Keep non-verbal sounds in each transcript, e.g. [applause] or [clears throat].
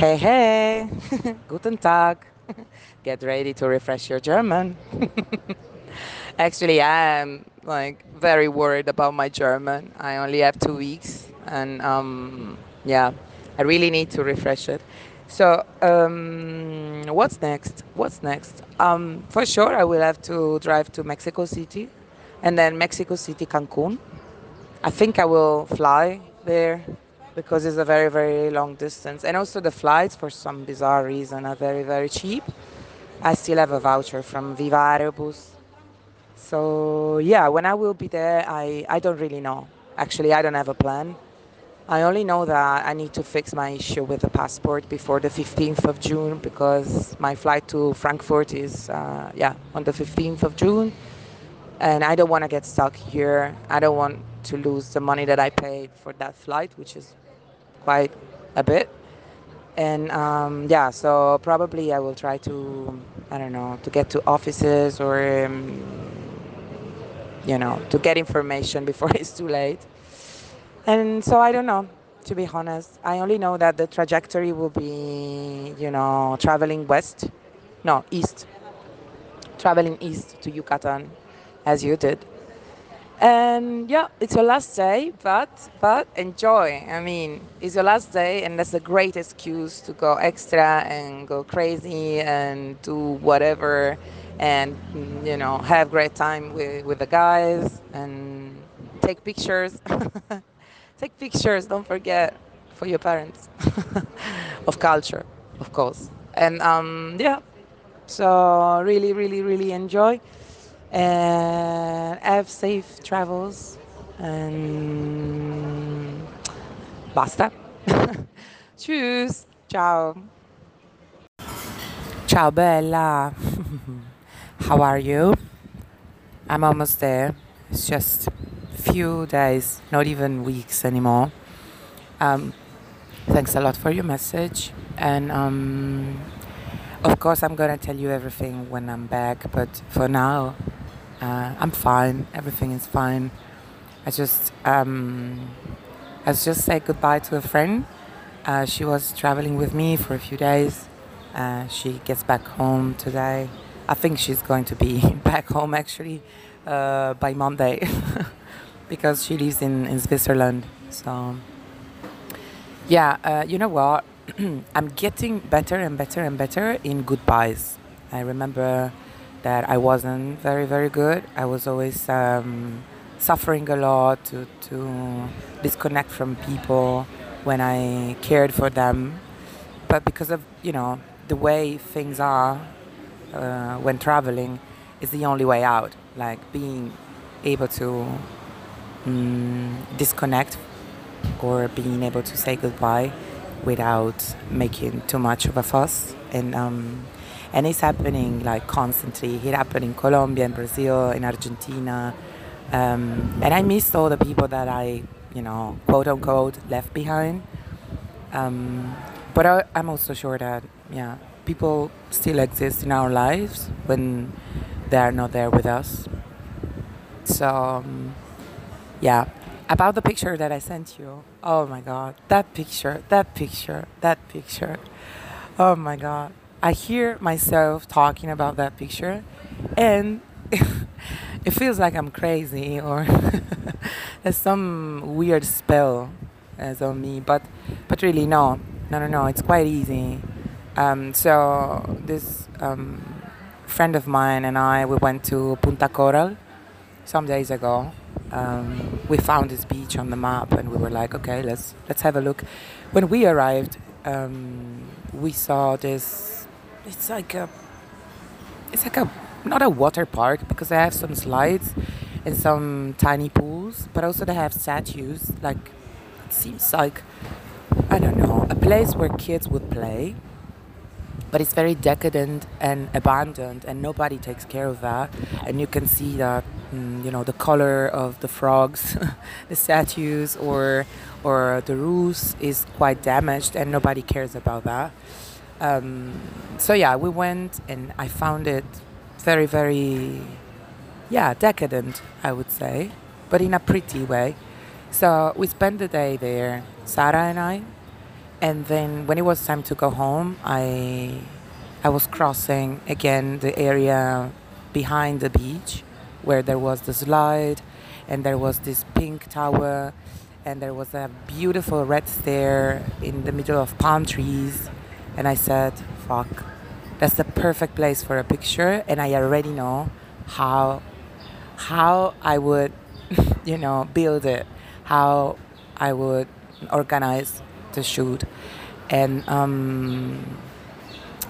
Hey, hey, [laughs] guten Tag. [laughs] Get ready to refresh your German. [laughs] Actually, I am like very worried about my German. I only have two weeks, and um, yeah, I really need to refresh it. So, um, what's next? What's next? Um, for sure, I will have to drive to Mexico City, and then Mexico City, Cancun. I think I will fly there because it's a very very long distance, and also the flights for some bizarre reason are very very cheap. I still have a voucher from Viva Aerobus. So yeah, when I will be there, I, I don't really know. Actually, I don't have a plan. I only know that I need to fix my issue with the passport before the 15th of June because my flight to Frankfurt is uh, yeah on the 15th of June, and I don't want to get stuck here. I don't want to lose the money that I paid for that flight, which is quite a bit. And um, yeah so probably i will try to i don't know to get to offices or um, you know to get information [laughs] before it's too late. And so i don't know to be honest. I only know that the trajectory will be you know traveling west no east. Traveling east to yucatan as you did and yeah, it's your last day, but but enjoy. I mean, it's your last day, and that's the great excuse to go extra and go crazy and do whatever, and you know have great time with with the guys and take pictures. [laughs] take pictures. Don't forget for your parents [laughs] of culture, of course. And um, yeah, so really, really, really enjoy and have safe travels and basta. [laughs] Tschüss. Ciao. Ciao bella. [laughs] How are you? I'm almost there. It's just few days, not even weeks anymore. Um, thanks a lot for your message and um, of course i'm gonna tell you everything when i'm back but for now uh, I'm fine. Everything is fine. I just um, I just say goodbye to a friend. Uh, she was traveling with me for a few days. Uh, she gets back home today. I think she's going to be [laughs] back home actually uh, by Monday [laughs] because she lives in, in Switzerland. So yeah, uh, you know what? [clears throat] I'm getting better and better and better in goodbyes. I remember that I wasn't very, very good. I was always um, suffering a lot to, to disconnect from people when I cared for them. But because of, you know, the way things are uh, when traveling is the only way out. Like being able to um, disconnect or being able to say goodbye without making too much of a fuss. And um, and it's happening like constantly. It happened in Colombia, in Brazil, in Argentina, um, and I missed all the people that I, you know, quote unquote, left behind. Um, but I, am also sure that yeah, people still exist in our lives when they are not there with us. So um, yeah, about the picture that I sent you. Oh my God, that picture, that picture, that picture. Oh my God. I hear myself talking about that picture and [laughs] it feels like I'm crazy or [laughs] there's some weird spell as on me but but really no no no no it's quite easy. Um, so this um, friend of mine and I we went to Punta Coral some days ago um, we found this beach on the map and we were like okay let's let's have a look. When we arrived um, we saw this it's like a it's like a not a water park because they have some slides and some tiny pools, but also they have statues. Like it seems like I don't know a place where kids would play, but it's very decadent and abandoned, and nobody takes care of that. And you can see that mm, you know the color of the frogs, [laughs] the statues, or or the roofs is quite damaged, and nobody cares about that. Um, so yeah, we went and I found it very, very, yeah, decadent, I would say, but in a pretty way. So we spent the day there, Sarah and I, and then when it was time to go home, I I was crossing again the area behind the beach where there was the slide and there was this pink tower and there was a beautiful red stair in the middle of palm trees and I said, fuck, that's the perfect place for a picture. And I already know how how I would [laughs] you know build it, how I would organize the shoot. And um,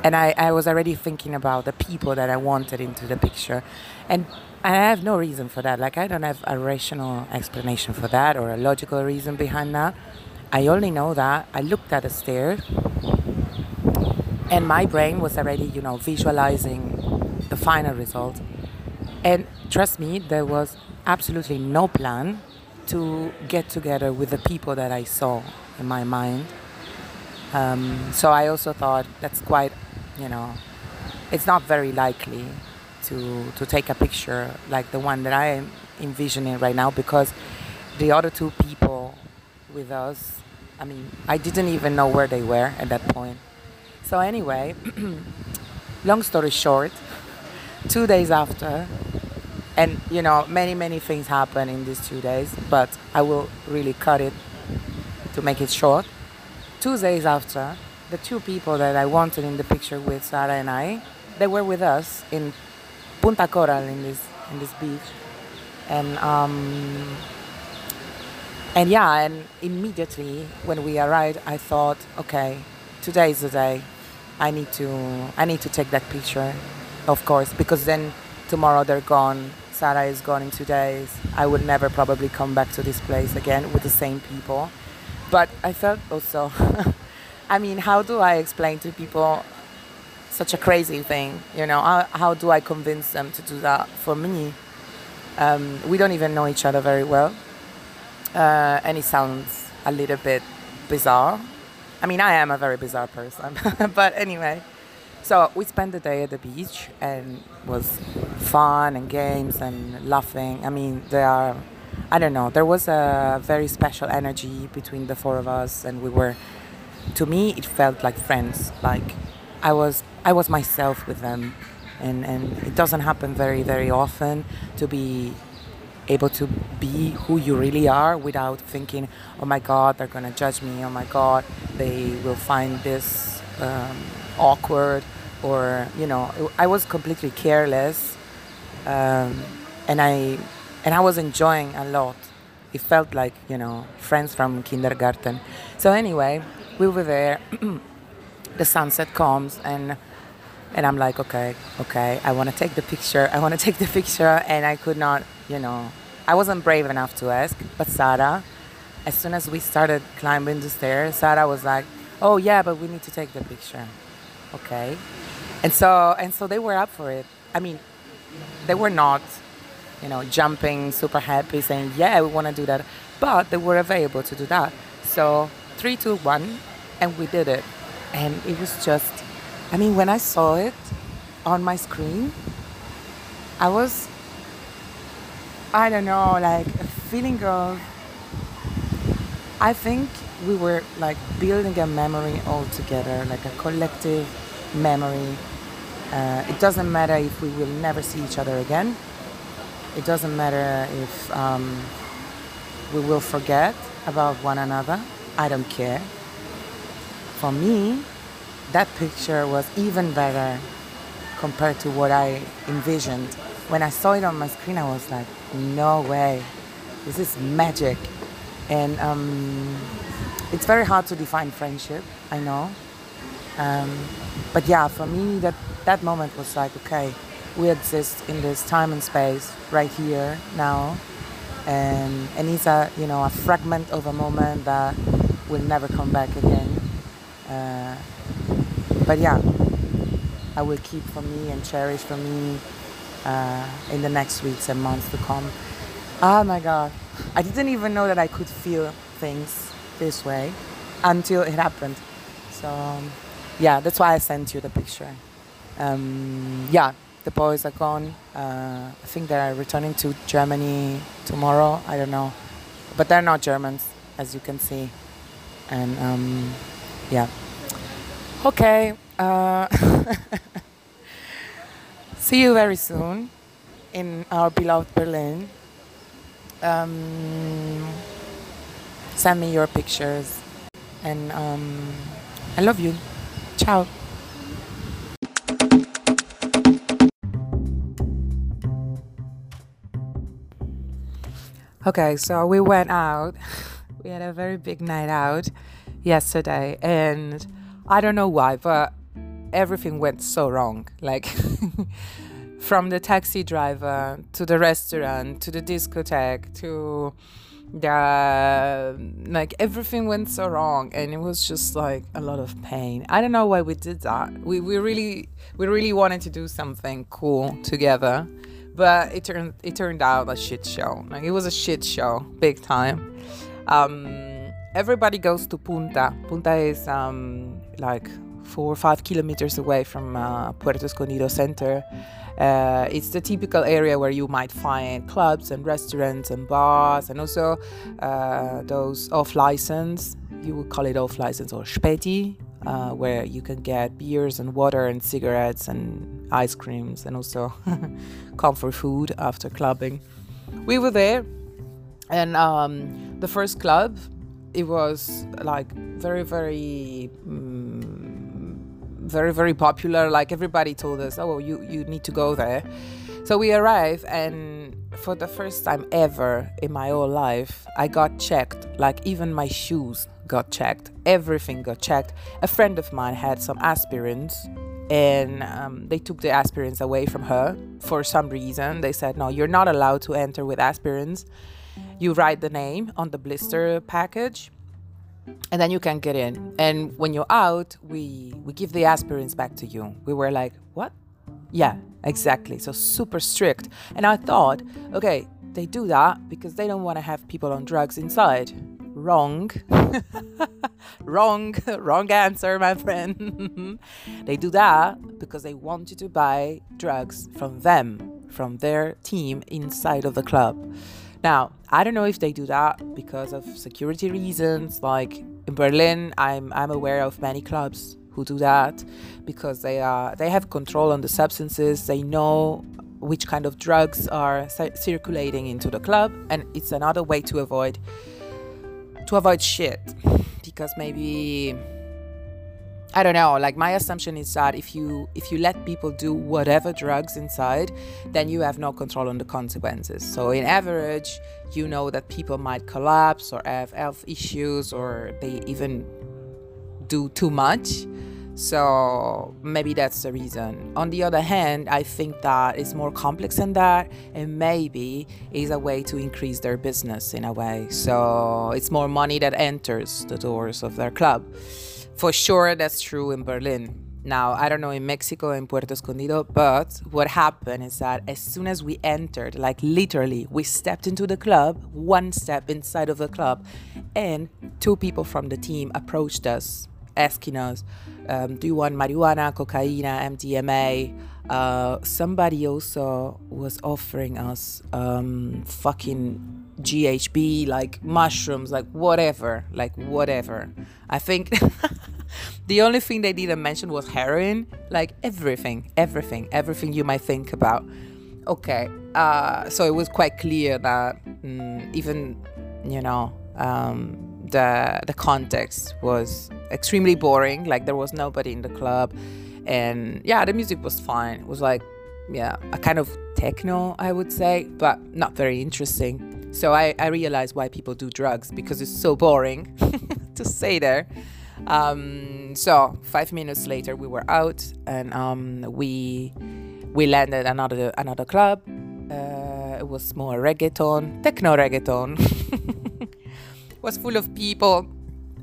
and I, I was already thinking about the people that I wanted into the picture. And I have no reason for that. Like I don't have a rational explanation for that or a logical reason behind that. I only know that I looked at the stairs and my brain was already you know visualizing the final result and trust me there was absolutely no plan to get together with the people that I saw in my mind um, so I also thought that's quite, you know, it's not very likely to to take a picture like the one that I am envisioning right now because the other two people with us, I mean, I didn't even know where they were at that point. So anyway, [clears throat] long story short, two days after, and you know, many many things happen in these two days, but I will really cut it to make it short two days after, the two people that I wanted in the picture with Sarah and I, they were with us in Punta Coral in this in this beach, and um, and yeah, and immediately when we arrived, I thought, okay, today is the day. I need to I need to take that picture, of course, because then tomorrow they're gone. Sarah is gone in two days. I would never probably come back to this place again with the same people but I felt also, [laughs] I mean, how do I explain to people such a crazy thing? You know, how, how do I convince them to do that for me? Um, we don't even know each other very well. Uh, and it sounds a little bit bizarre. I mean, I am a very bizarre person. [laughs] but anyway, so we spent the day at the beach and was fun and games and laughing. I mean, there are I don't know. There was a very special energy between the four of us, and we were. To me, it felt like friends. Like I was, I was myself with them, and and it doesn't happen very very often to be able to be who you really are without thinking, oh my God, they're gonna judge me. Oh my God, they will find this um, awkward, or you know, I was completely careless, um, and I and I was enjoying a lot. It felt like you know friends from kindergarten. So anyway, we were there. [clears throat] the sunset comes and and I'm like, okay, okay, I want to take the picture. I want to [laughs] take the picture, and I could not, you know, I wasn't brave enough to ask. But Sarah, as soon as we started climbing the stairs, Sarah was like, oh yeah, but we need to take the picture, okay, and so and so they were up for it. I mean, they were not you know, jumping, super happy, saying, yeah, we want to do that. But they were available to do that. So three, two, one, and we did it. And it was just, I mean, when I saw it on my screen, I was, I don't know, like a feeling of, I think we were like building a memory all together, like a collective memory. Uh, it doesn't matter if we will never see each other again it doesn't matter if um, we will forget about one another. I don't care. For me, that picture was even better compared to what I envisioned. When I saw it on my screen, I was like, no way. This is magic. And um, it's very hard to define friendship, I know. Um, but yeah, for me, that, that moment was like, okay, we exist in this time and space right here now and and it's a you know a fragment of a moment that will never come back again uh, but yeah I will keep for me and cherish for me uh, in the next weeks and months to come oh my god I didn't even know that I could feel things this way until it happened so um, yeah that's why I sent you the picture um, yeah the boys are gone. Uh, I think they're returning to Germany tomorrow. I don't know, but they're not Germans, as you can see. And um, yeah. Okay. Uh, [laughs] see you very soon in our beloved Berlin. Um, send me your pictures, and um, I love you. Ciao. Okay, so we went out. [laughs] We had a very big night out yesterday, and I don't know why, but everything went so wrong. Like, [laughs] from the taxi driver to the restaurant to the discotheque to the like everything went so wrong and it was just like a lot of pain i don't know why we did that we, we really we really wanted to do something cool together but it turned it turned out a shit show. Like it was a shit show, big time. Um, everybody goes to Punta. Punta is um, like four or five kilometers away from uh, Puerto Escondido Center. Uh, it's the typical area where you might find clubs and restaurants and bars, and also uh, those off license. You would call it off license or Späti, uh, where you can get beers and water and cigarettes and ice creams and also [laughs] comfort food after clubbing. We were there, and um, the first club, it was like very, very. Um, very very popular like everybody told us oh you you need to go there so we arrived and for the first time ever in my whole life i got checked like even my shoes got checked. Everything got checked. A friend of mine had some aspirins and um, they took the aspirins away from her for some reason. They said, No, you're not allowed to enter with aspirins. You write the name on the blister package and then you can get in. And when you're out, we, we give the aspirins back to you. We were like, What? Yeah, exactly. So super strict. And I thought, okay, they do that because they don't want to have people on drugs inside wrong. [laughs] wrong, [laughs] wrong answer, my friend. [laughs] they do that because they want you to buy drugs from them, from their team inside of the club. Now, I don't know if they do that because of security reasons. Like in Berlin, I'm I'm aware of many clubs who do that because they are they have control on the substances. They know which kind of drugs are circulating into the club, and it's another way to avoid to avoid shit because maybe I don't know. Like my assumption is that if you if you let people do whatever drugs inside, then you have no control on the consequences. So in average, you know that people might collapse or have health issues or they even do too much. So maybe that's the reason. On the other hand, I think that it's more complex than that, and maybe is a way to increase their business in a way. So it's more money that enters the doors of their club. For sure, that's true in Berlin. Now, I don't know in Mexico and Puerto Escondido, but what happened is that as soon as we entered, like literally, we stepped into the club, one step inside of the club, and two people from the team approached us, asking us, um, do you want marijuana, cocaine, MDMA? Uh, somebody also was offering us um, fucking GHB, like mushrooms, like whatever, like whatever. I think [laughs] the only thing they didn't mention was heroin, like everything, everything, everything you might think about. Okay, uh, so it was quite clear that mm, even, you know, um, the the context was extremely boring. Like there was nobody in the club, and yeah, the music was fine. It was like yeah, a kind of techno, I would say, but not very interesting. So I, I realized why people do drugs because it's so boring [laughs] to stay there. Um, so five minutes later, we were out and um, we we landed another another club. Uh, it was more reggaeton, techno reggaeton. [laughs] was full of people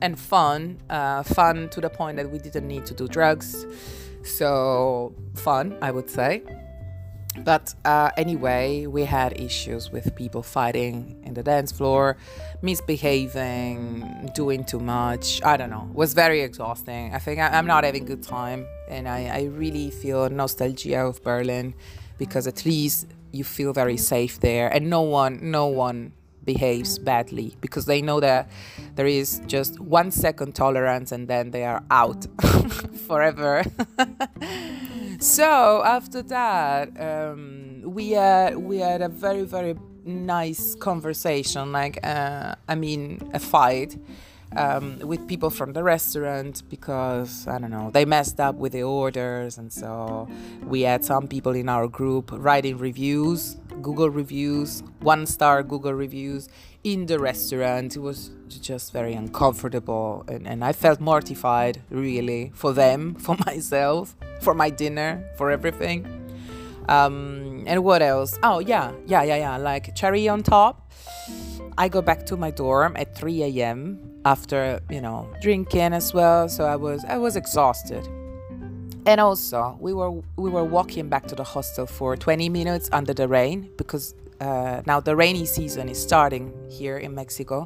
and fun. Uh, fun to the point that we didn't need to do drugs. So, fun, I would say. But uh, anyway, we had issues with people fighting in the dance floor, misbehaving, doing too much. I don't know. It was very exhausting. I think I, am not having good time, and I, I really feel nostalgia of Berlin because at least you feel very safe there, and no one, no one behaves badly because they know that there is just one second tolerance and then they are out [laughs] forever. [laughs] so after that, um, we had we had a very very nice conversation. Like uh, I mean, a fight. Um, with people from the restaurant because I don't know they messed up with the orders, and so we had some people in our group writing reviews, Google reviews, one star Google reviews in the restaurant. It was just very uncomfortable, and, and I felt mortified really for them, [laughs] for myself, for my dinner, for everything. Um, and what else? Oh, yeah, yeah, yeah, yeah. Like cherry on top. I go back to my dorm at 3 a.m. after, you know, drinking as well. So I was I was exhausted. And also, we were we were walking back to the hostel for 20 minutes under the rain because uh, now the rainy season is starting here in Mexico.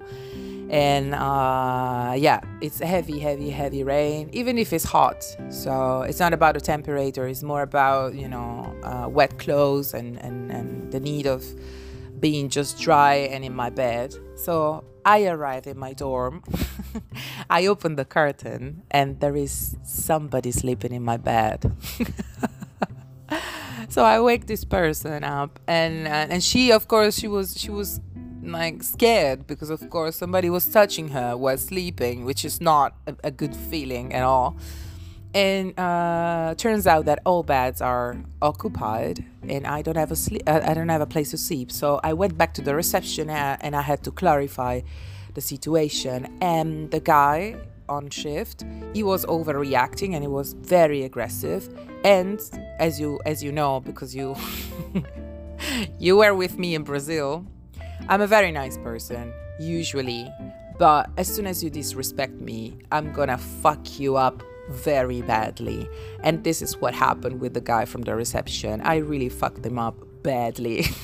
And uh, yeah it's heavy heavy heavy rain even if it's hot. So it's not about the temperature it's more about you know uh, wet clothes and, and, and the need of being just dry and in my bed. So i arrive in my dorm. [laughs] I open the curtain and there is somebody sleeping in my bed. [laughs] So i wake this person up and uh, and she of course she was she was like scared because of course somebody was touching her while sleeping which is not a, a good feeling at all and uh, turns out that all beds are occupied and i don't have a sleep uh, i don't have a place to sleep. So i went back to the reception and i had to clarify the situation. And the guy on shift he was overreacting and he was very aggressive. And as you as you know because you [laughs] you were with me in brazil I'm a very nice person, usually, but as soon as you disrespect me, I'm gonna fuck you up very badly. And this is what happened with the guy from the reception. I really fucked him up badly. [laughs]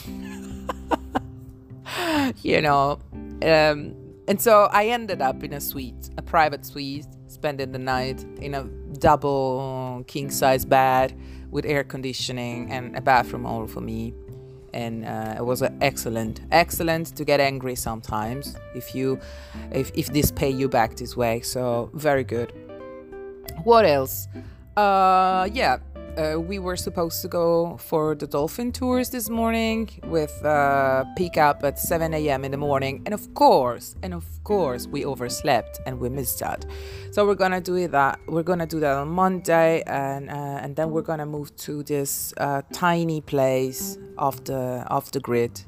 you know, um, and so I ended up in a suite, a private suite, spending the night in a double king size bed with air conditioning and a bathroom all for me and uh, it was excellent excellent to get angry sometimes if you if, if this pay you back this way so very good what else uh yeah uh, we were supposed to go for the dolphin tours this morning with uh, peak up at 7 a.m. in the morning, and of course, and of course, we overslept and we missed that. So we're gonna do that. We're gonna do that on Monday, and uh, and then we're gonna move to this uh, tiny place off the off the grid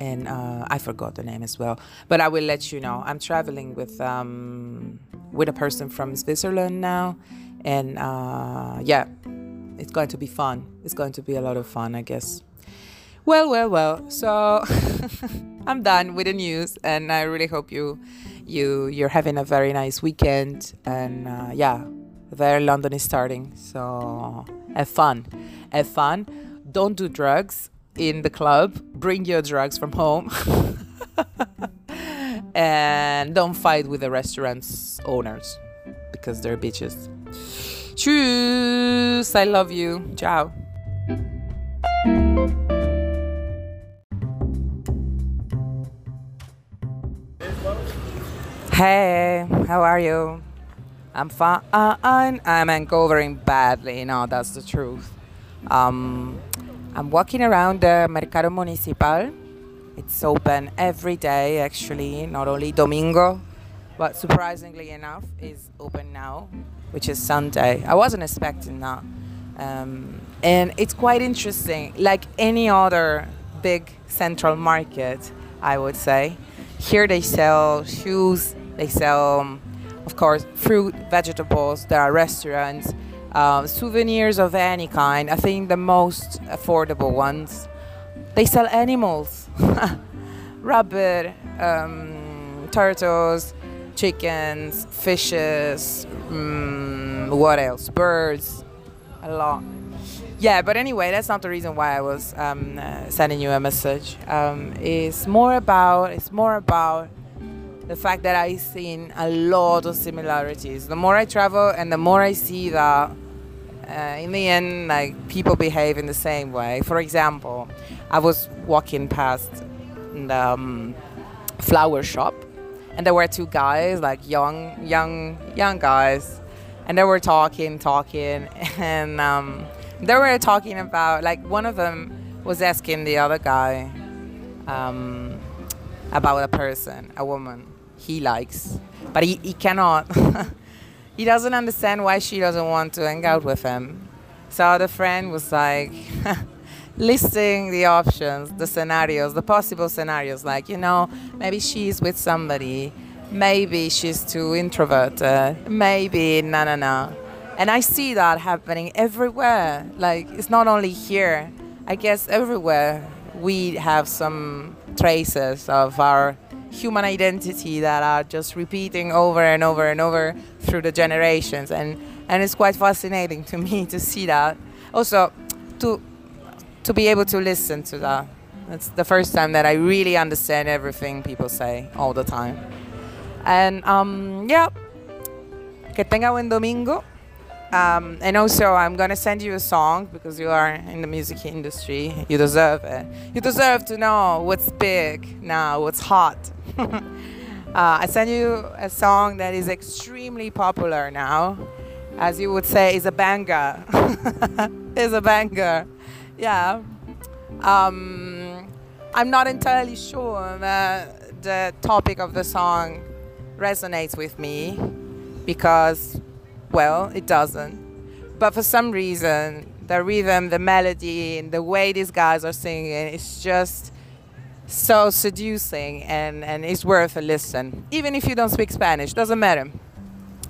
and uh, I forgot the name as well. But I will let you know. I'm traveling with um, with a person from Switzerland now, and uh, yeah, it's going to be fun. It's going to be a lot of fun, I guess. Well, well, well. So [laughs] I'm done with the news, and I really hope you you you're having a very nice weekend. And uh, yeah, there London is starting, so have fun, have fun. Don't do drugs in the club. Bring your drugs from home. [laughs] and don't fight with the restaurant's owners because they're bitches. Tschüss. I love you. Ciao. Hey, how are you? I'm fine. I'm, I'm uncovering badly. No, that's the truth. Um, I'm walking around the Mercado Municipal. It's open every day, actually, not only Domingo, but surprisingly enough, is open now which is Sunday. I wasn't expecting that. Um, and it's quite interesting. Like any other big central market, I would say. Here they sell shoes, they sell, of course, fruit, vegetables, there are restaurants, uh, souvenirs of any kind. I think the most affordable ones. They sell animals, [laughs] rabbit, um, turtles, chickens, fishes, um, what else? Birds, a lot. Yeah, but anyway, that's not the reason why I was um, uh, sending you a message. Um, it's more about it's more about the fact that I've seen a lot of similarities. The more I travel, and the more I see that uh, in the end, like people behave in the same way. For example, I was walking past the, um, flower shop, and there were two guys, like young, young, young guys, and they were talking, talking, [laughs] and um, they were talking about like one of them was asking the other guy um, about a person, a woman he likes, but he, he cannot. [laughs] he doesn't understand why she doesn't want to hang out with him. So the friend was like [laughs] listing the options, the scenarios, the possible scenarios, like, you know, maybe she's with somebody, maybe she's too introverted, maybe no, no, no. And I see that happening everywhere. Like, it's not only here, I guess everywhere we have some traces of our human identity that are just repeating over and over and over through the generations and and it's quite fascinating to me [laughs] to see that also to to be able to listen to that it's the first time that i really understand everything people say all the time and um yeah que tenga buen domingo um, and also, I'm gonna send you a song because you are in the music industry. You deserve it. You deserve to know what's big now, what's hot. [laughs] uh, I send you a song that is extremely popular now, as you would say, is a banger. [laughs] is a banger. Yeah. Um, I'm not entirely sure that the topic of the song resonates with me because well, it doesn't. But for some reason, the rhythm, the melody, and the way these guys are singing, it's just so seducing and, and it's worth a listen. Even if you don't speak Spanish, doesn't matter.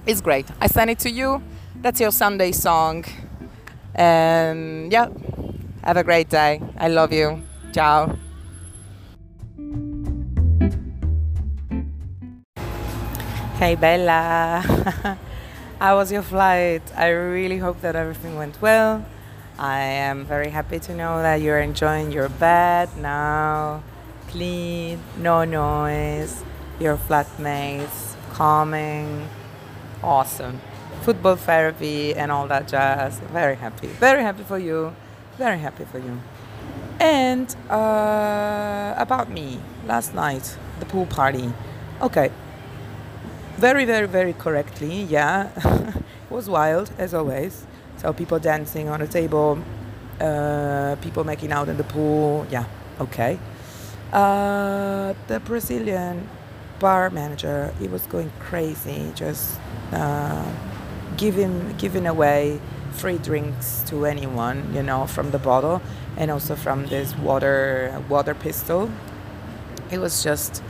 It's great. I send it to you. That's your Sunday song. And yeah, have a great day. I love you. Ciao. Hey Bella. [laughs] How was your flight? I really hope that everything went well. I am very happy to know that you're enjoying your bed now. Clean, no noise, your flatmates, calming. Awesome. Football therapy and all that jazz. Very happy. Very happy for you. Very happy for you. And uh, about me, last night, the pool party. Okay, very, very, very correctly. Yeah, [laughs] it was wild as always. So people dancing on a table, uh, people making out in the pool. Yeah, okay. Uh, the Brazilian bar manager, he was going crazy, just uh, giving giving away free drinks to anyone, you know, from the bottle and also from this water water pistol. It was just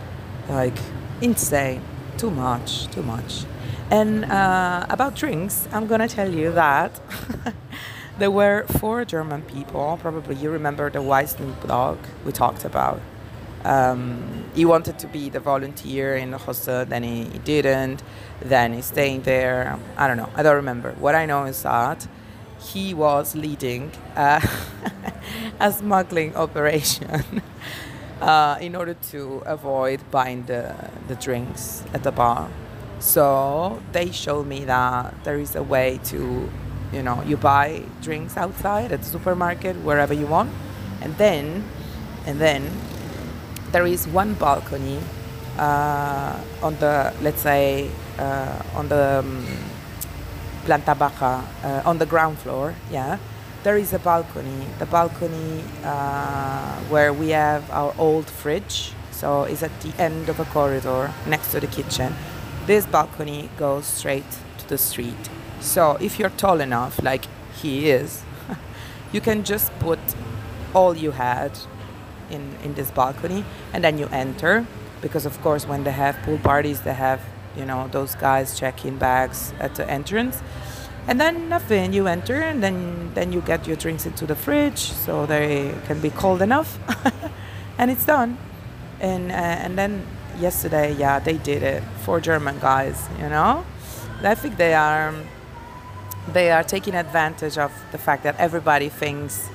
like insane too much, too much. And uh, about drinks, I'm gonna tell you that [laughs] there were four German people. Probably you remember the Snoop Dogg we talked about. Um, he wanted to be the volunteer in the hostel, then he, he didn't. Then he's staying there. I don't know. I don't remember. What I know is that he was leading uh, [laughs] a smuggling operation [laughs] uh, in order to avoid buying the, the drinks at the bar. So they showed me that there is a way to, you know, you buy drinks outside at the supermarket wherever you want, and then, and then, there is one balcony uh, on the let's say uh, on the um, planta baja uh, on the ground floor, yeah there is a balcony. The balcony uh, where we have our old fridge, so it's at the end of a corridor next to the kitchen. This balcony goes straight to the street. So if you're tall enough, like he is, [laughs] you can just put all you had in, in this balcony and then you enter because of course when they have pool parties they have you know those guys checking bags at the entrance. And then nothing you enter and then then you get your drinks into the fridge so they can be cold enough. [laughs] And it's done. And uh, and then yesterday yeah they did it for german guys you know? I think they are they are taking advantage of the fact that everybody thinks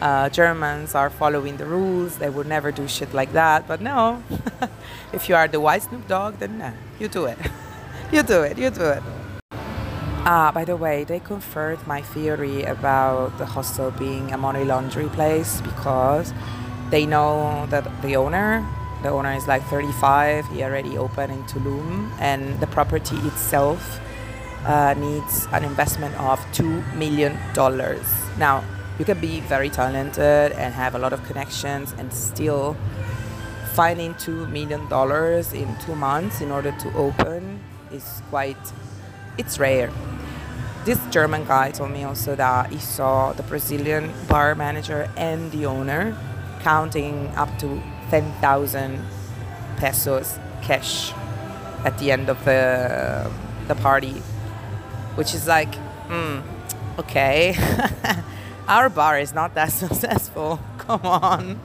uh, Germans are following the rules. They would never do shit like that. But no, [laughs] if you are the white Snoop Dogg, then you do it. [laughs] you do it. You do it. Ah, by the way, they confirmed my theory about the hostel being a money laundry place because they know that the owner The owner is like 35. He already opened in Tulum, and the property itself uh, needs an investment of two million dollars. Now, you can be very talented and have a lot of connections, and still finding two million dollars in two months in order to open is quite. It's rare. This German guy told me also that he saw the Brazilian bar manager and the owner counting up to 10,000 pesos cash at the end of the the party which is like, mm, okay, [laughs] our bar is not that [laughs] successful. Come on.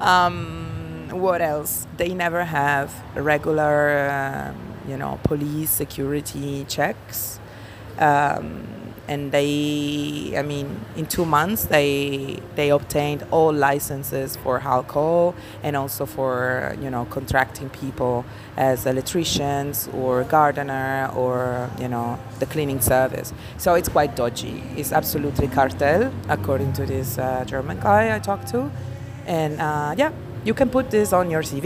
Um, what else? They never have regular, um, you know, police security checks. Um, and they i mean in two months they they obtained all licenses for alcohol and also for you know contracting people as electricians or gardener or you know the cleaning service. So it's quite dodgy. It's absolutely cartel according to this uh, german guy i talked to. And uh, yeah you can put this on your cv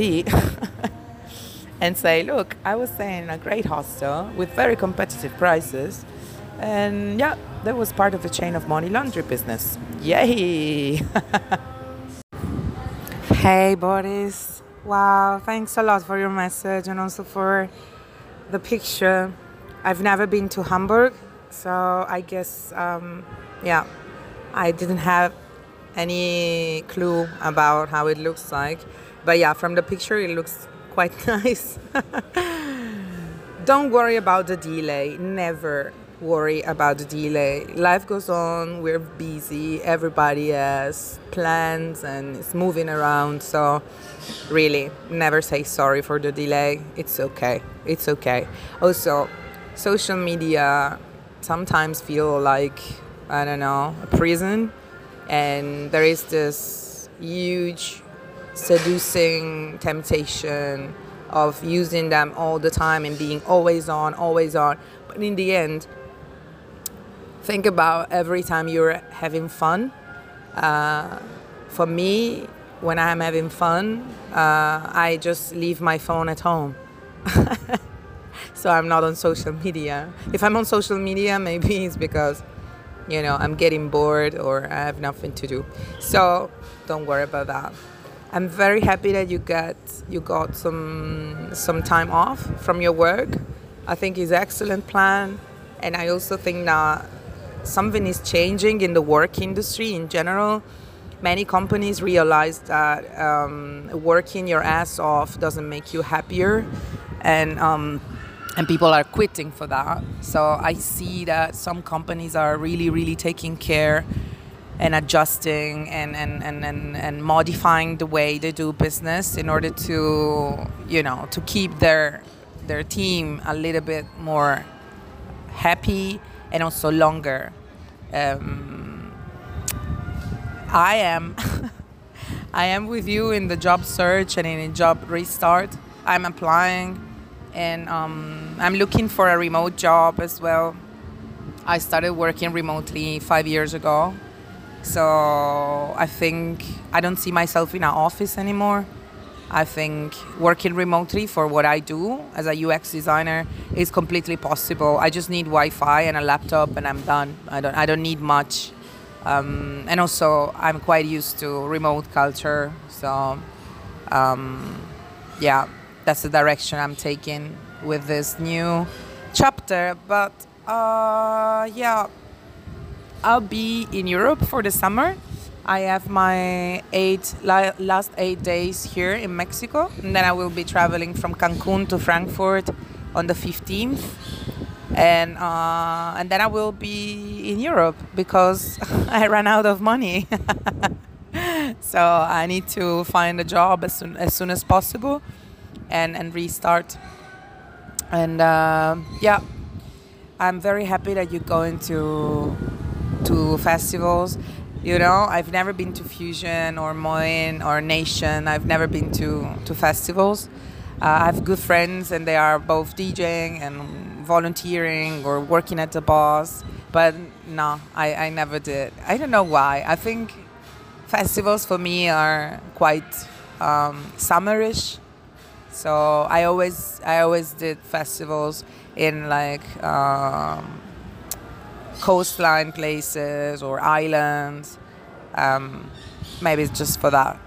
[laughs] and say look i was staying in a great hostel with very competitive prices and yeah, that was part of the chain of money laundry business. Yay! [laughs] hey, Boris. Wow, thanks a lot for your message and also for the picture. I've never been to Hamburg, so I guess, um, yeah, I didn't have any clue about how it looks like. But yeah, from the picture, it looks quite [laughs] nice. Don't worry about the delay, never worry about the delay. Life goes on, we're busy, everybody has plans and is moving around. So, really, never say sorry for the delay. It's okay. It's okay. Also, social media sometimes feel like, I don't know, a prison. And there is this huge seducing temptation of using them all the time and being always on, always on. But in the end, think about every time you're having fun. Uh, for me, when I'm having fun, uh, I just leave my phone at home. [laughs] so I'm not on social media. If I'm on social media, maybe [laughs] it's because, you know, I'm getting bored or I have nothing to do. So don't worry about that. I'm very happy that you got you got some some time off from your work. I think it's excellent plan, and I also think that something is changing in the work industry in general. Many companies realize that um, working your ass off doesn't make you happier, and um, and people are quitting for that. So I see that some companies are really, really taking care and adjusting and, and, and, and, and modifying the way they do business in order to you know to keep their their team a little bit more happy and also longer. Um, I am, [laughs] I am with you in the job search and in job restart. I'm applying, and um, I'm looking for a remote job as well. I started working remotely five years ago, so I think I don't see myself in an office anymore. I think working remotely for what I do as a UX designer is completely possible. I just need Wi-Fi and a laptop, and I'm done. I don't. I don't need much. Um, and also, I'm quite used to remote culture. So, um, yeah, that's the direction I'm taking with this new chapter. But uh, yeah, I'll be in Europe for the summer I have my eight last eight days here in Mexico, and then I will be traveling from Cancun to Frankfurt on the 15th, and uh, and then I will be in Europe because [laughs] I ran out of money. [laughs] so I need to find a job as soon as soon as possible, and and restart. And uh, yeah, I'm very happy that you're going to to festivals you know, I've never been to Fusion or Moin or Nation. I've never been to, to festivals. Uh, I have good friends, and they are both DJing and volunteering or working at the bars. But no, I, I never did. I don't know why. I think festivals for me are quite um, summerish. So I always I always did festivals in like um, coastline places or islands. Um, maybe it's just for that.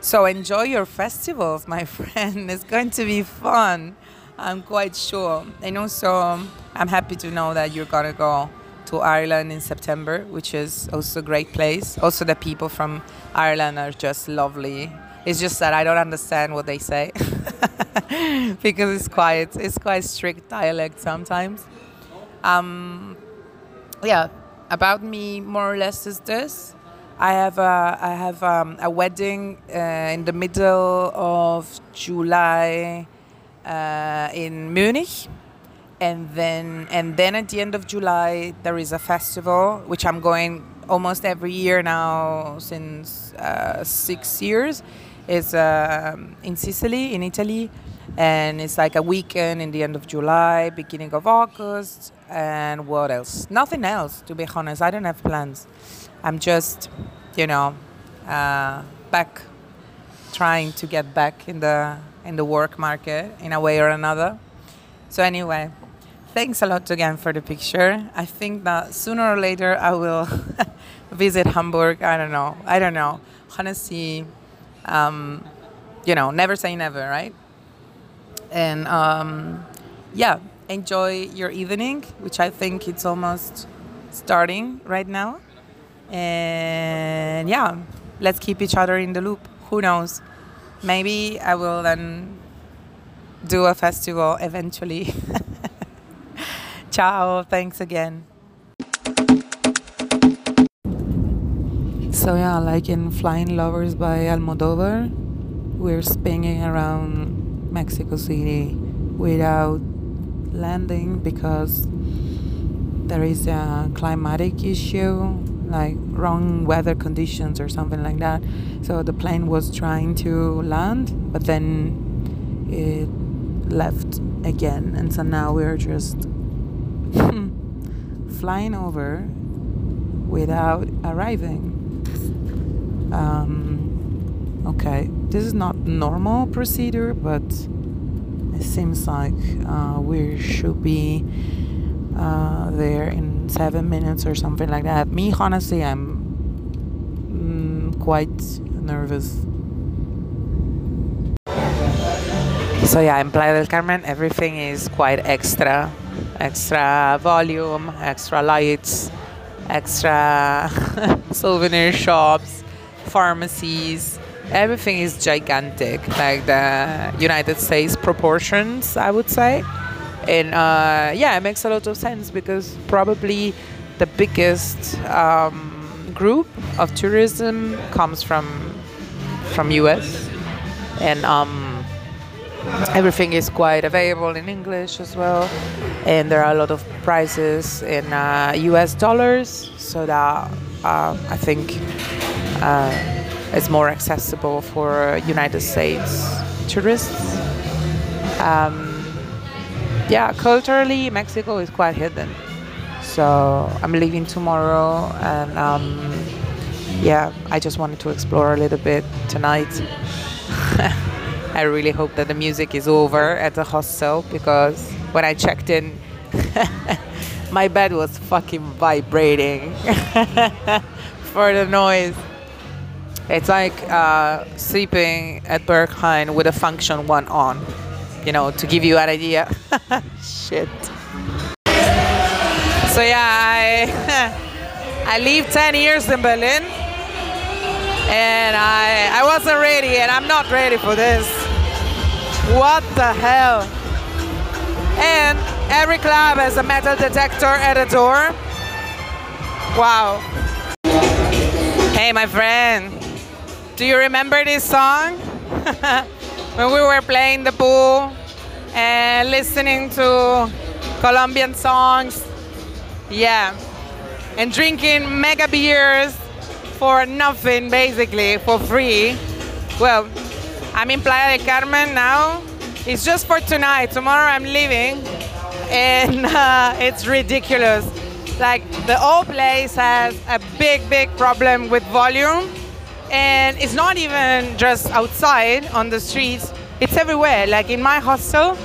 So enjoy your festivals, my [laughs] friend. It's going to be fun. I'm quite sure. And also, I'm happy to know that you're gonna go to Ireland in September, which is also a great place. Also, the people from Ireland are just lovely. It's just that I don't understand what they say [laughs] because it's quite it's quite strict dialect sometimes. Um, yeah, about me more or less is this. I have a, I have um, a wedding uh, in the middle of July uh, in Munich, and then and then at the end of July there is a festival which I'm going almost every year now since uh, six years. It's uh, in Sicily, in Italy, and it's like a weekend in the end of July, beginning of August, and what else? Nothing else, to be honest. I don't have plans. I'm just, you know, uh, back, trying to get back in the in the work market in a way or another. So anyway, thanks a lot again for the picture. I think that sooner or later I will [laughs] visit Hamburg. I don't know. I don't know. Honestly, um, you know, never say never, right? And um, yeah, enjoy your evening, which I think it's almost starting right now. And yeah, let's keep each other in the loop. Who knows? Maybe I will then do a festival eventually. [laughs] Ciao, thanks again. So yeah, like in Flying Lovers by Almodovar, we're spinning around Mexico City without landing because there is a climatic issue like wrong weather conditions or something like that. So the plane was trying to land but then it left again. And so now we're just [laughs] flying over without arriving. Um, okay. This is not normal procedure but it seems like uh, we should be uh, there in seven minutes or something like that. Me, honestly, I'm mm, quite nervous. So yeah, in Playa del Carmen, everything is quite extra, extra volume, extra lights, extra [laughs] souvenir shops, pharmacies. Everything is gigantic, like the United States proportions, I would say. And uh, yeah, it makes a lot of sense because probably the biggest um, group of tourism comes from from US, and um, everything is quite available in English as well, and there are a lot of prices in uh, US dollars, so that uh, I think it's more accessible for United States tourists. Um, yeah, culturally, Mexico is quite hidden. So I'm leaving tomorrow, and um, yeah, I just wanted to explore a little bit tonight. [laughs] I really hope that the music is over at the hostel because when I checked in, [laughs] my bed was fucking vibrating [laughs] for the noise. It's like uh, sleeping at Berghain with a function one on you know, to give you an idea. [laughs] Shit. So yeah, I [laughs] I lived 10 years in Berlin, and I I wasn't ready, and I'm not ready for this. What the hell? And every club has a metal detector at the door. Wow. Hey, my friend, do you remember this song? [laughs] when we were playing the pool and listening to Colombian songs. Yeah. And drinking mega beers for nothing, basically, for free. Well, I'm in Playa del Carmen now. It's just for tonight. Tomorrow I'm leaving. And [laughs] uh, it's ridiculous. Like, the whole place has a big, big problem with volume. And it's not even just outside on the streets it's everywhere. Like in my hostel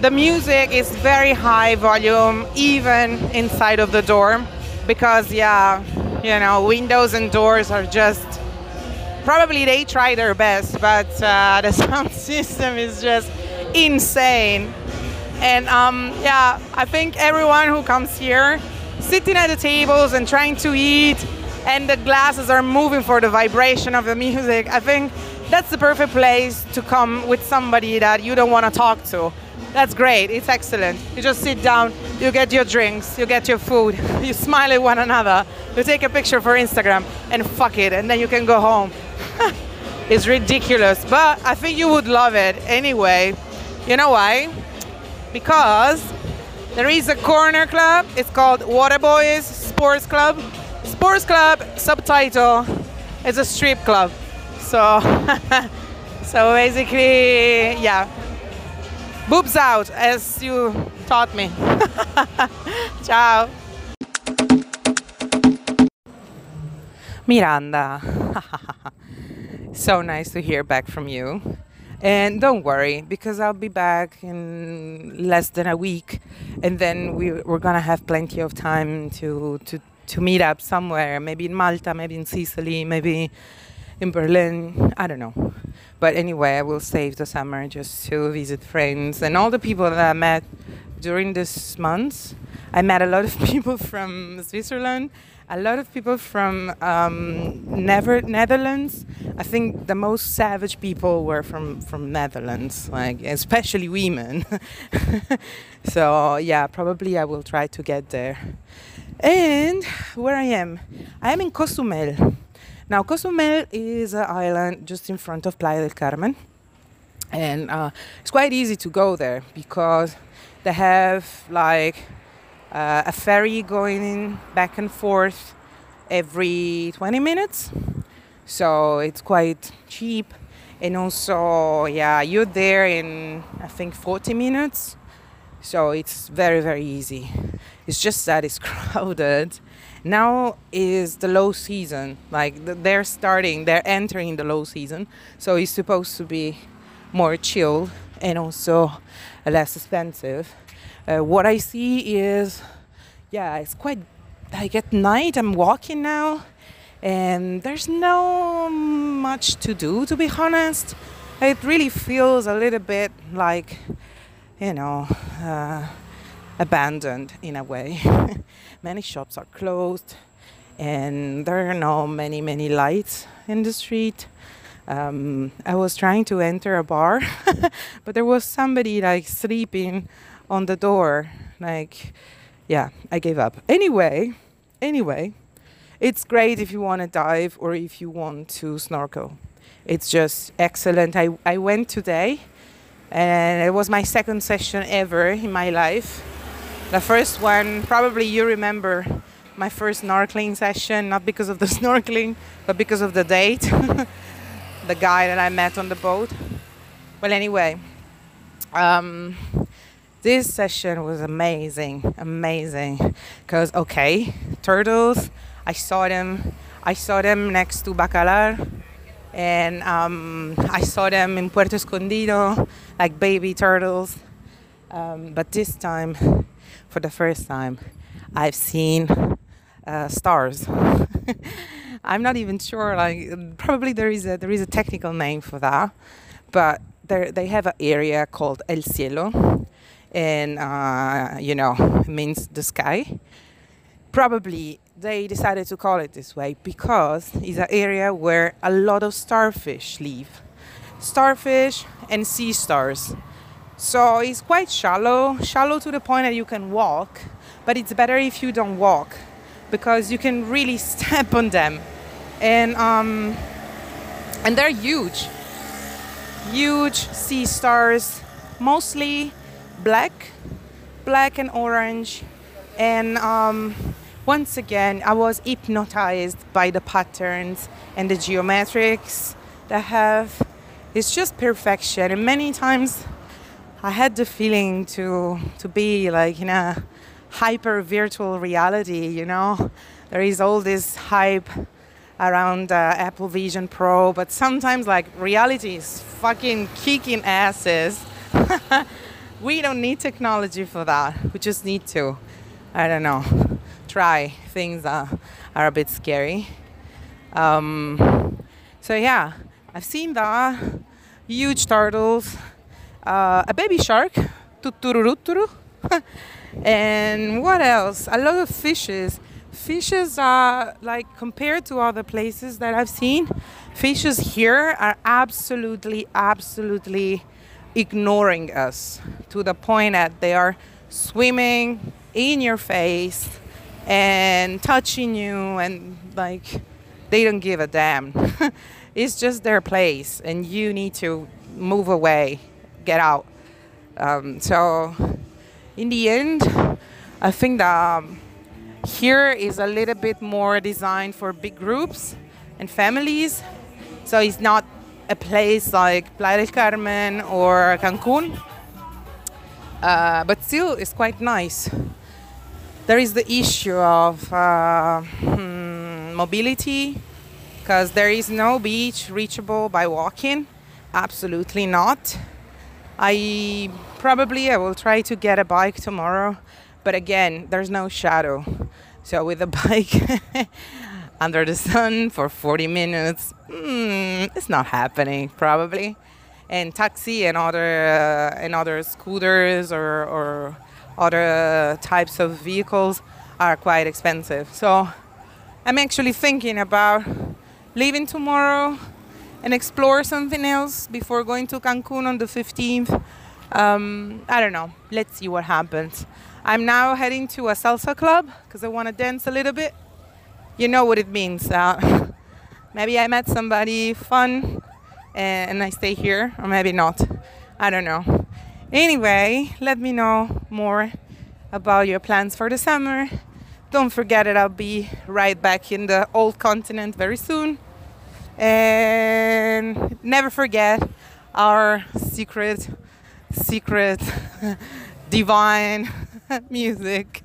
the music is very high volume even inside of the dorm because yeah you know windows and doors are just probably they try their best but uh, [laughs] the sound system is just insane. And um, yeah i think everyone who comes here sitting at the tables and trying to eat and the glasses are moving for the vibration of the music i think that's the perfect place to come with somebody that you don't want to talk to. That's great it's excellent. You just sit down you get your drinks you get your food [laughs] you smile at one another you take a picture for instagram and fuck it and then you can go home. [laughs] It's ridiculous but i think you would love it anyway. You know why? Because there is a corner club it's called waterboys sports club sports club subtitle is a strip club. So [laughs] so basically yeah. Boobs out as you taught me. [laughs] Ciao. Miranda. [laughs] So nice to hear back from you. And don't worry, because I'll be back in less than a week, and then we, we're gonna have plenty of time to, to, to meet up somewhere, maybe in Malta, maybe in Sicily, maybe in Berlin. I don't know. But anyway, I will save the summer just to visit friends and all the people that I met during this month. I met a lot of [laughs] people from Switzerland a lot of people from um, Never- Netherlands. I think the most savage people were from from Netherlands, like especially women. [laughs] so yeah, probably I will try to get there. And where I am, I am in Cozumel. Now Cozumel is an island just in front of Playa del Carmen, and uh, it's quite easy to go there because they have like uh, a ferry going back and forth every 20 minutes. So it's quite cheap. And also yeah you're there in i think 40 minutes. So it's very very easy it's just that it's [laughs] crowded. Now is the low season. Like they're starting they're entering the low season. So it's supposed to be more chill and also less expensive. Uh, what I see is, yeah, it's quite like at night I'm walking now, and there's no much to do to be honest. It really feels a little bit like, you know, uh, abandoned in a way. [laughs] many shops are closed, and there are no many many lights in the street. Um, I was trying to enter a bar, [laughs] but there was somebody like sleeping on the door. Like, yeah, I gave up. Anyway, anyway, it's great if you want to dive or if you want to snorkel. It's just excellent. I, I went today and it was my second session ever in my life. The first one, probably you remember my first snorkeling session, not because of the [laughs] snorkeling, but because of the date, [laughs] the guy that I met on the boat. Well, anyway, um, this session was amazing, amazing. Cause okay, turtles, I saw them. I saw them next to Bacalar, and um, I saw them in Puerto Escondido, like baby turtles. Um, but this time, for the first time, I've seen uh, stars. [laughs] I'm not even sure. Like probably there is a there is a technical name for that, but there they have an area called El Cielo, and uh, you know it means the sky probably they decided to call it this way because it's an area where a lot of starfish live starfish and sea stars so it's quite shallow shallow to the point that you can walk but it's better if you don't walk because you can really [laughs] step on them and um, and they're huge huge sea stars mostly black, black and orange. And um, once again, I was hypnotized by the patterns and the geometrics that have. It's just perfection. And many times I had the feeling to, to be like in a hyper virtual reality, you know? There is all this hype around uh, Apple Vision Pro, but sometimes like reality is fucking kicking asses. [laughs] we don't need technology for that. We just need to, I don't know, try things that are a bit scary. Um, so yeah, I've seen that huge turtles, uh, a baby shark, tutururuturu, [laughs] and what else? A lot of fishes fishes are like compared to other places that I've seen, fishes here are absolutely, absolutely ignoring us to the point that they are swimming in your face and touching you and like they don't give a damn. [laughs] it's just their place and you need to move away, get out. Um, so in the end, I think that um, here is a little bit more designed for big groups and families. So it's not a place like Playa del Carmen or Cancun, uh, but still it's quite nice. There is the issue of uh, hmm, mobility because there is no beach reachable by walking. Absolutely not. I probably I will try to get a bike tomorrow, but again, there's no shadow. So with a [laughs] bike [laughs] under the sun for 40 minutes, mm, it's not happening probably. And taxi and other uh, and other scooters or, or other types of vehicles are quite expensive. So I'm actually thinking about leaving tomorrow and explore something else before going to Cancun on the 15th. Um, I don't know. Let's see what happens. I'm now heading to a salsa club because I want to dance a little bit. You know what it means. Uh, [laughs] maybe I met somebody fun and I stay here, or maybe not. I don't know. Anyway, let me know more about your plans for the summer. Don't forget that I'll be right back in the old continent very soon. And never forget our secret, secret, [laughs] divine [laughs] music,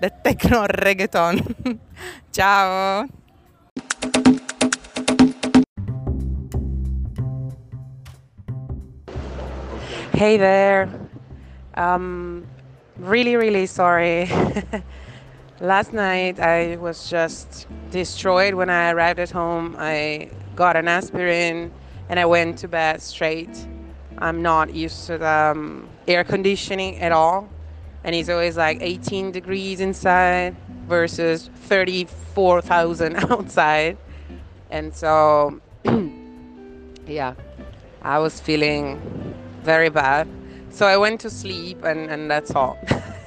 the techno reggaeton. [laughs] Ciao. Hey there. Um, really, really sorry. Last night I was just destroyed when I arrived at home. I got an aspirin and I went to bed straight. I'm not used to the um, air conditioning at all and it's always like 18 degrees inside versus 34,000 [laughs] outside. And so, [clears throat] yeah, I was feeling very bad. So I went to sleep, and, and that's all.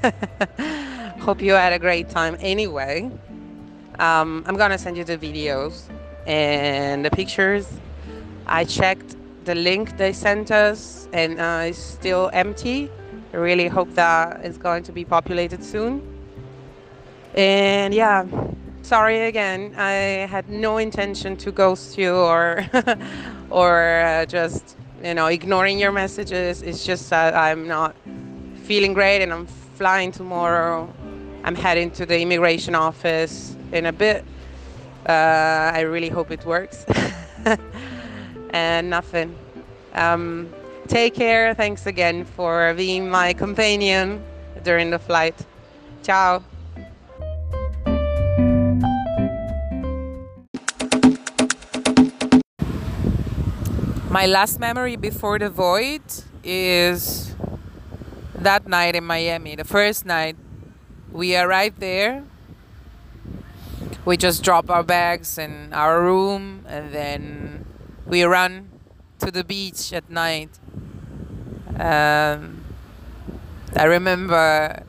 [laughs] Hope you had a great time anyway. Um, I'm gonna send you the videos and the pictures. I checked the link they sent us, and uh, it's still empty. I really hope that it's going to be populated soon. And yeah, sorry again. I had no intention to ghost you or [laughs] or uh, just you know ignoring your messages. It's just that I'm not feeling great and I'm flying tomorrow. I'm heading to the immigration office in a bit. Uh, I really hope it works. [laughs] and nothing. Um, Take care. Thanks again for being my companion during the flight. Ciao. My last memory before the void is that night in Miami, the first night. We arrived there. We just drop our bags in our room and then we run to the beach at night um, I remember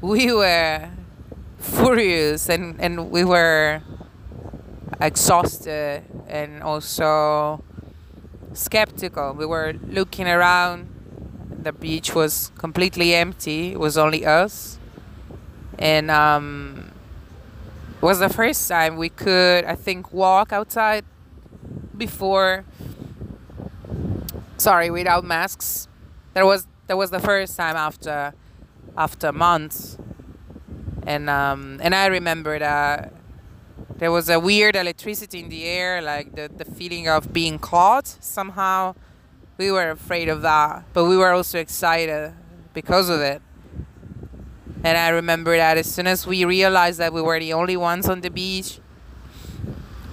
we were furious and, and we were exhausted and also skeptical. We were looking around. The beach was completely empty. It was only us. And um, was the first time we could, I think, walk outside before. Sorry, without masks That was that was the first time after after months and um, and I remember that There was a weird electricity in the air, like the, the feeling of being caught somehow. We were afraid of that, but we were also excited because of it. And I remember that as soon as we realized that we were the only ones on the beach,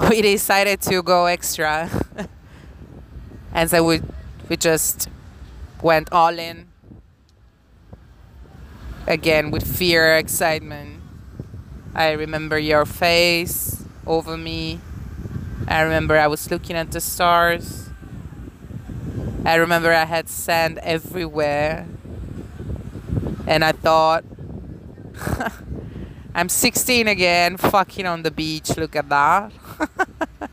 we decided to go extra. [laughs] and so we, we just went all in again with fear, excitement. I remember your face over me. I remember I was looking at the stars. I remember I had sand everywhere. And I thought, [laughs] I'm 16 again, fucking on the beach. Look at that. [laughs]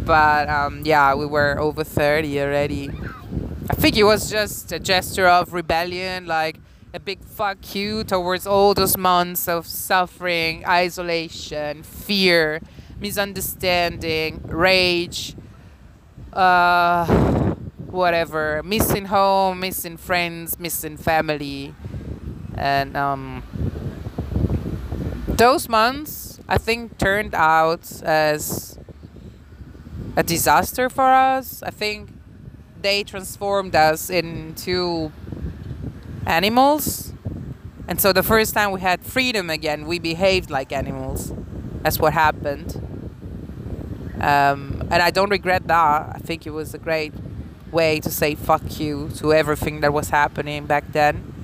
but um, yeah, we were over 30 already. I think it was just a gesture of rebellion, like a big fuck you towards all those months of suffering, isolation, fear, misunderstanding, rage, uh, whatever, missing home, missing friends, missing family. And um, those months, I think, turned out as a disaster for us. I think they transformed us into animals. And so the first time we had freedom again, we behaved like animals. That's what happened. Um, and I don't regret that. I think it was a great way to say fuck you to everything that was happening back then.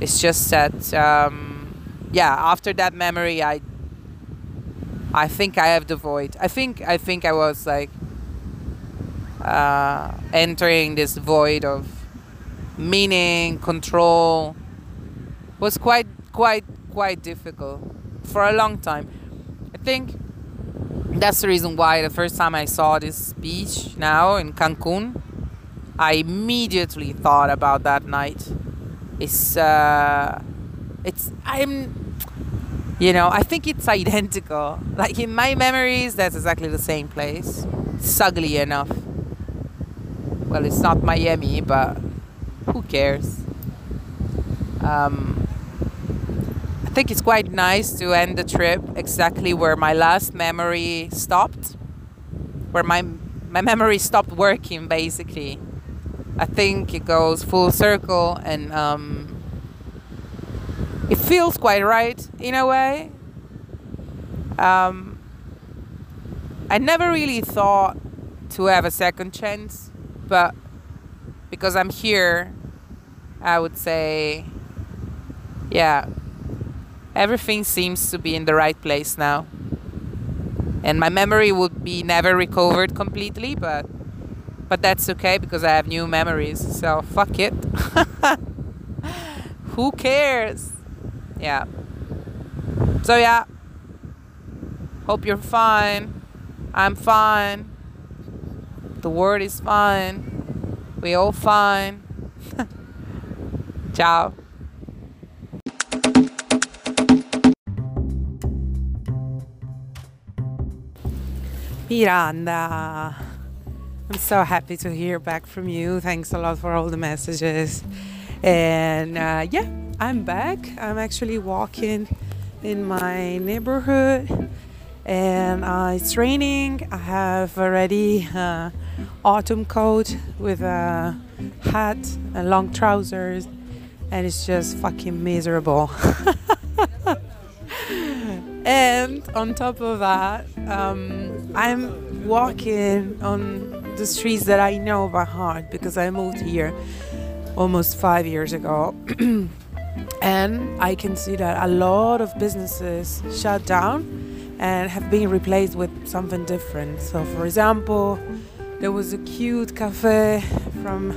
It's just that, um, yeah, after that memory, I, I think I have the void. I think I think I was like uh, entering this void of meaning, control was quite quite quite difficult for a long time. I think that's the reason why the first time I saw this beach now in Cancun, I immediately thought about that night. It's uh, it's I'm you know I think it's identical. Like in my memories, that's exactly the same place. It's ugly enough. Well, it's not Miami, but who cares? Um, I think it's quite nice to end the trip exactly where my last memory stopped, where my my memory stopped working. Basically, I think it goes full circle, and um, it feels quite right in a way. Um, I never really thought to have a second chance, but because I'm here, I would say, yeah, everything seems to be in the right place now. And my memory would be never recovered completely, but but that's okay because I have new memories. So fuck it. [laughs] Who cares? Yeah. So yeah. Hope you're fine. I'm fine. The world is fine. We all fine. [laughs] Ciao. Miranda. I'm so happy to hear back from you. Thanks a lot for all the messages. And uh, yeah, I'm back. I'm actually walking in my neighborhood and uh, it's raining. I have already uh, autumn coat with a hat and long trousers, and it's just fucking miserable. [laughs] and on top of that, um, I'm walking on the streets that I know by heart because I moved here almost five years ago. [clears throat] and I can see that a lot of businesses shut down and have been replaced with something different. So, for example, there was a cute cafe from,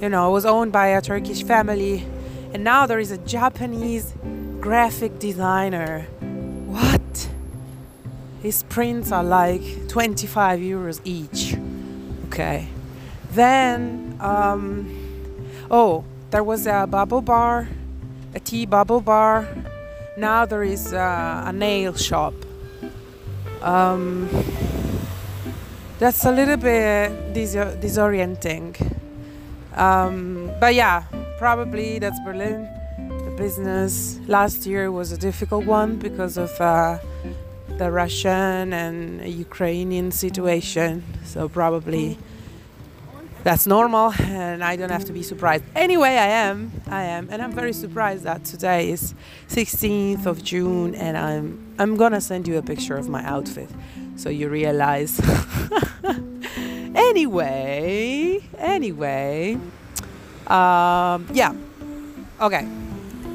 you know, it was owned by a Turkish family, and now there is a Japanese graphic designer. What? His prints are like 25 euros each. Okay. Then, um, oh, there was a bubble bar, a tea bubble bar. Now there is a, nail shop. Um, that's a little bit dis- disorienting. Um, but yeah, probably that's Berlin. The business last year was a difficult one because of uh, the Russian and Ukrainian situation. So probably that's normal and I don't have to be surprised. Anyway, I am. I am. And I'm very surprised that today is 16th of June and I'm I'm to send you a picture of my outfit so you realize [laughs] anyway, anyway, um, yeah, okay.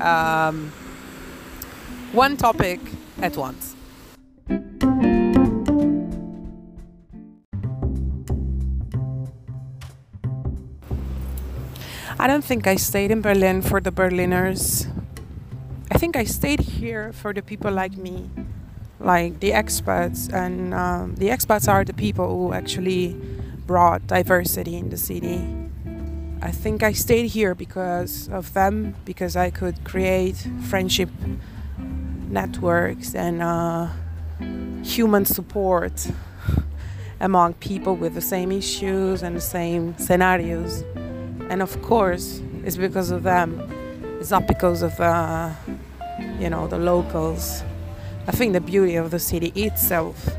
Um, one topic at once. I don't think I stayed in Berlin for the Berliners. I think I stayed here for the people like me, like the expats. And um, the expats are the people who actually brought diversity in the city. I think I stayed here because of them, because I could create friendship networks and uh, human support among people with the same issues and the same scenarios. And of course, it's because of them. It's not because of uh, you know the locals. I think the beauty of the city itself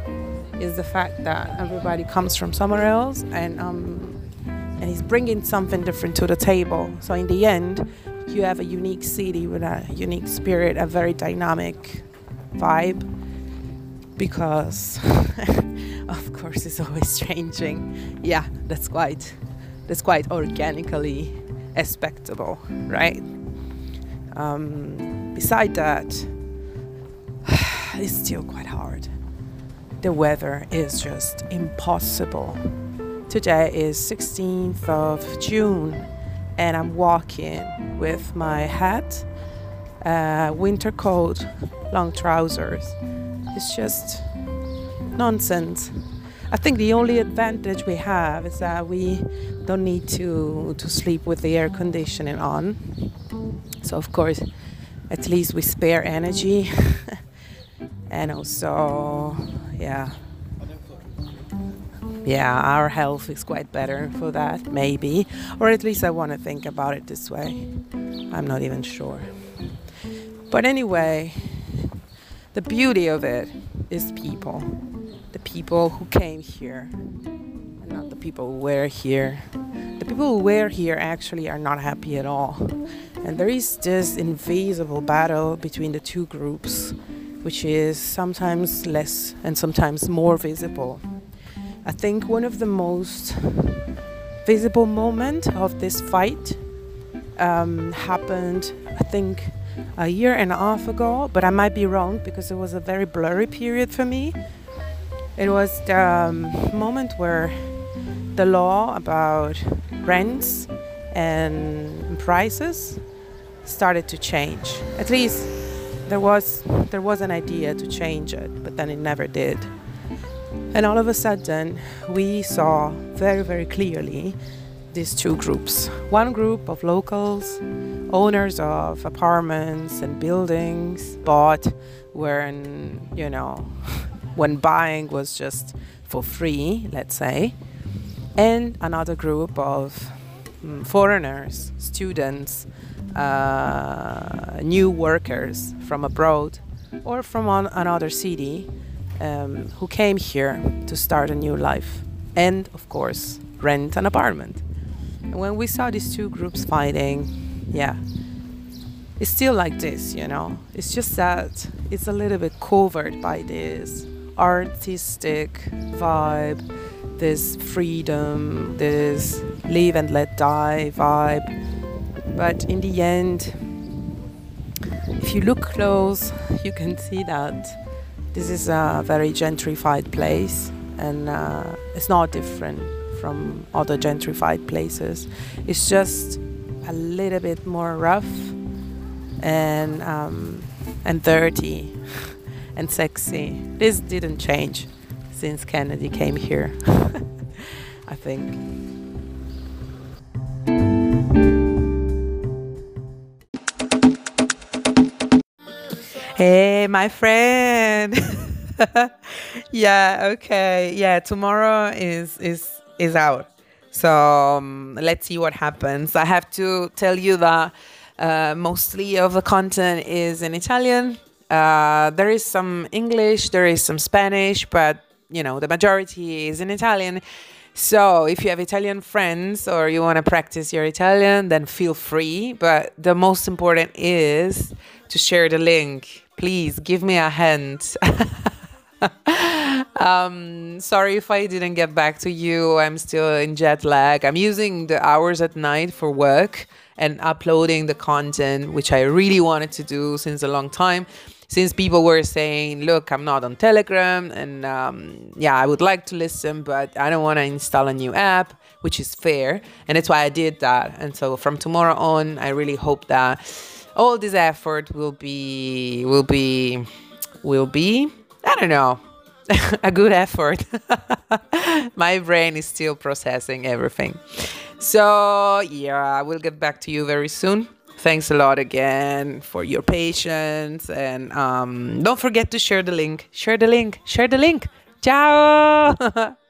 is the fact that everybody comes from somewhere else and um, and he's bringing something different to the table. So in the end, you have a unique city with a unique spirit, a very dynamic vibe. Because, [laughs] of course, it's always [laughs] changing. Yeah, that's quite that's quite organically expectable, right? Um, beside that, [sighs] it's still quite hard. The weather is just impossible. Today is 16th of June, and I'm walking with my hat, uh, winter coat, long trousers. It's just nonsense. I think the only advantage we have is that we don't need to to sleep with the air conditioning on. So of course, at least we spare energy, [laughs] and also, yeah, yeah, our health is quite better for that, maybe. Or at least I want to think about it this way. I'm not even sure. But anyway, the beauty of it is people. The people who came here, and not the people who were here. The people who were here actually are not happy at all. And there is this invisible battle between the two groups, which is sometimes less and sometimes more visible. I think one of the most visible moments of this fight um, happened, I think, a year and a half ago, but I might be wrong because it was a very blurry period for me. It was the um, moment where the law about rents and prices started to change. At least there was there was an idea to change it, but then it never did. And all of a sudden, we saw very, very clearly these two groups. One group of locals, owners of apartments and buildings, bought when, you know, [laughs] when buying was just for free, let's say. And another group of um, foreigners, students, uh, new workers from abroad or from another city um, who came here to start a new life and, of course, rent an apartment. And when we saw these two groups fighting, yeah, it's still like this, you know. It's just that it's a little bit covered by this artistic vibe, this freedom, this live and let die vibe. But in the end, if you look close, you can see that this is a very gentrified place, and uh, it's not different from other gentrified places. It's just a little bit more rough and um, and dirty [laughs] and sexy. This didn't change since Kennedy came here. [laughs] I think. Hey, my friend. [laughs] yeah, okay. Yeah, tomorrow is is is out. So um, let's see what happens. I have to tell you that uh, mostly of the content is in Italian. Uh, there is some English, there is some Spanish, but you know the majority is in Italian. So if you have Italian friends or you want to practice your Italian, then feel free. But the most important is to share the link. Please give me a hand. [laughs] um, sorry if I didn't get back to you. I'm still in jet lag. I'm using the hours at night for work and uploading the content, which I really wanted to do since a long time since people were saying, look, I'm not on Telegram, and um, yeah, I would like to listen, but I don't want to install a new app, which is fair. And that's why I did that. And so from tomorrow on, I really hope that all this effort will be, will be, will be, I don't know, [laughs] a good effort. [laughs] My brain is still processing everything. So, yeah, I will get back to you very soon thanks a lot again for your patience and um, don't forget to share the link. Share the link. Share the link. Ciao [laughs]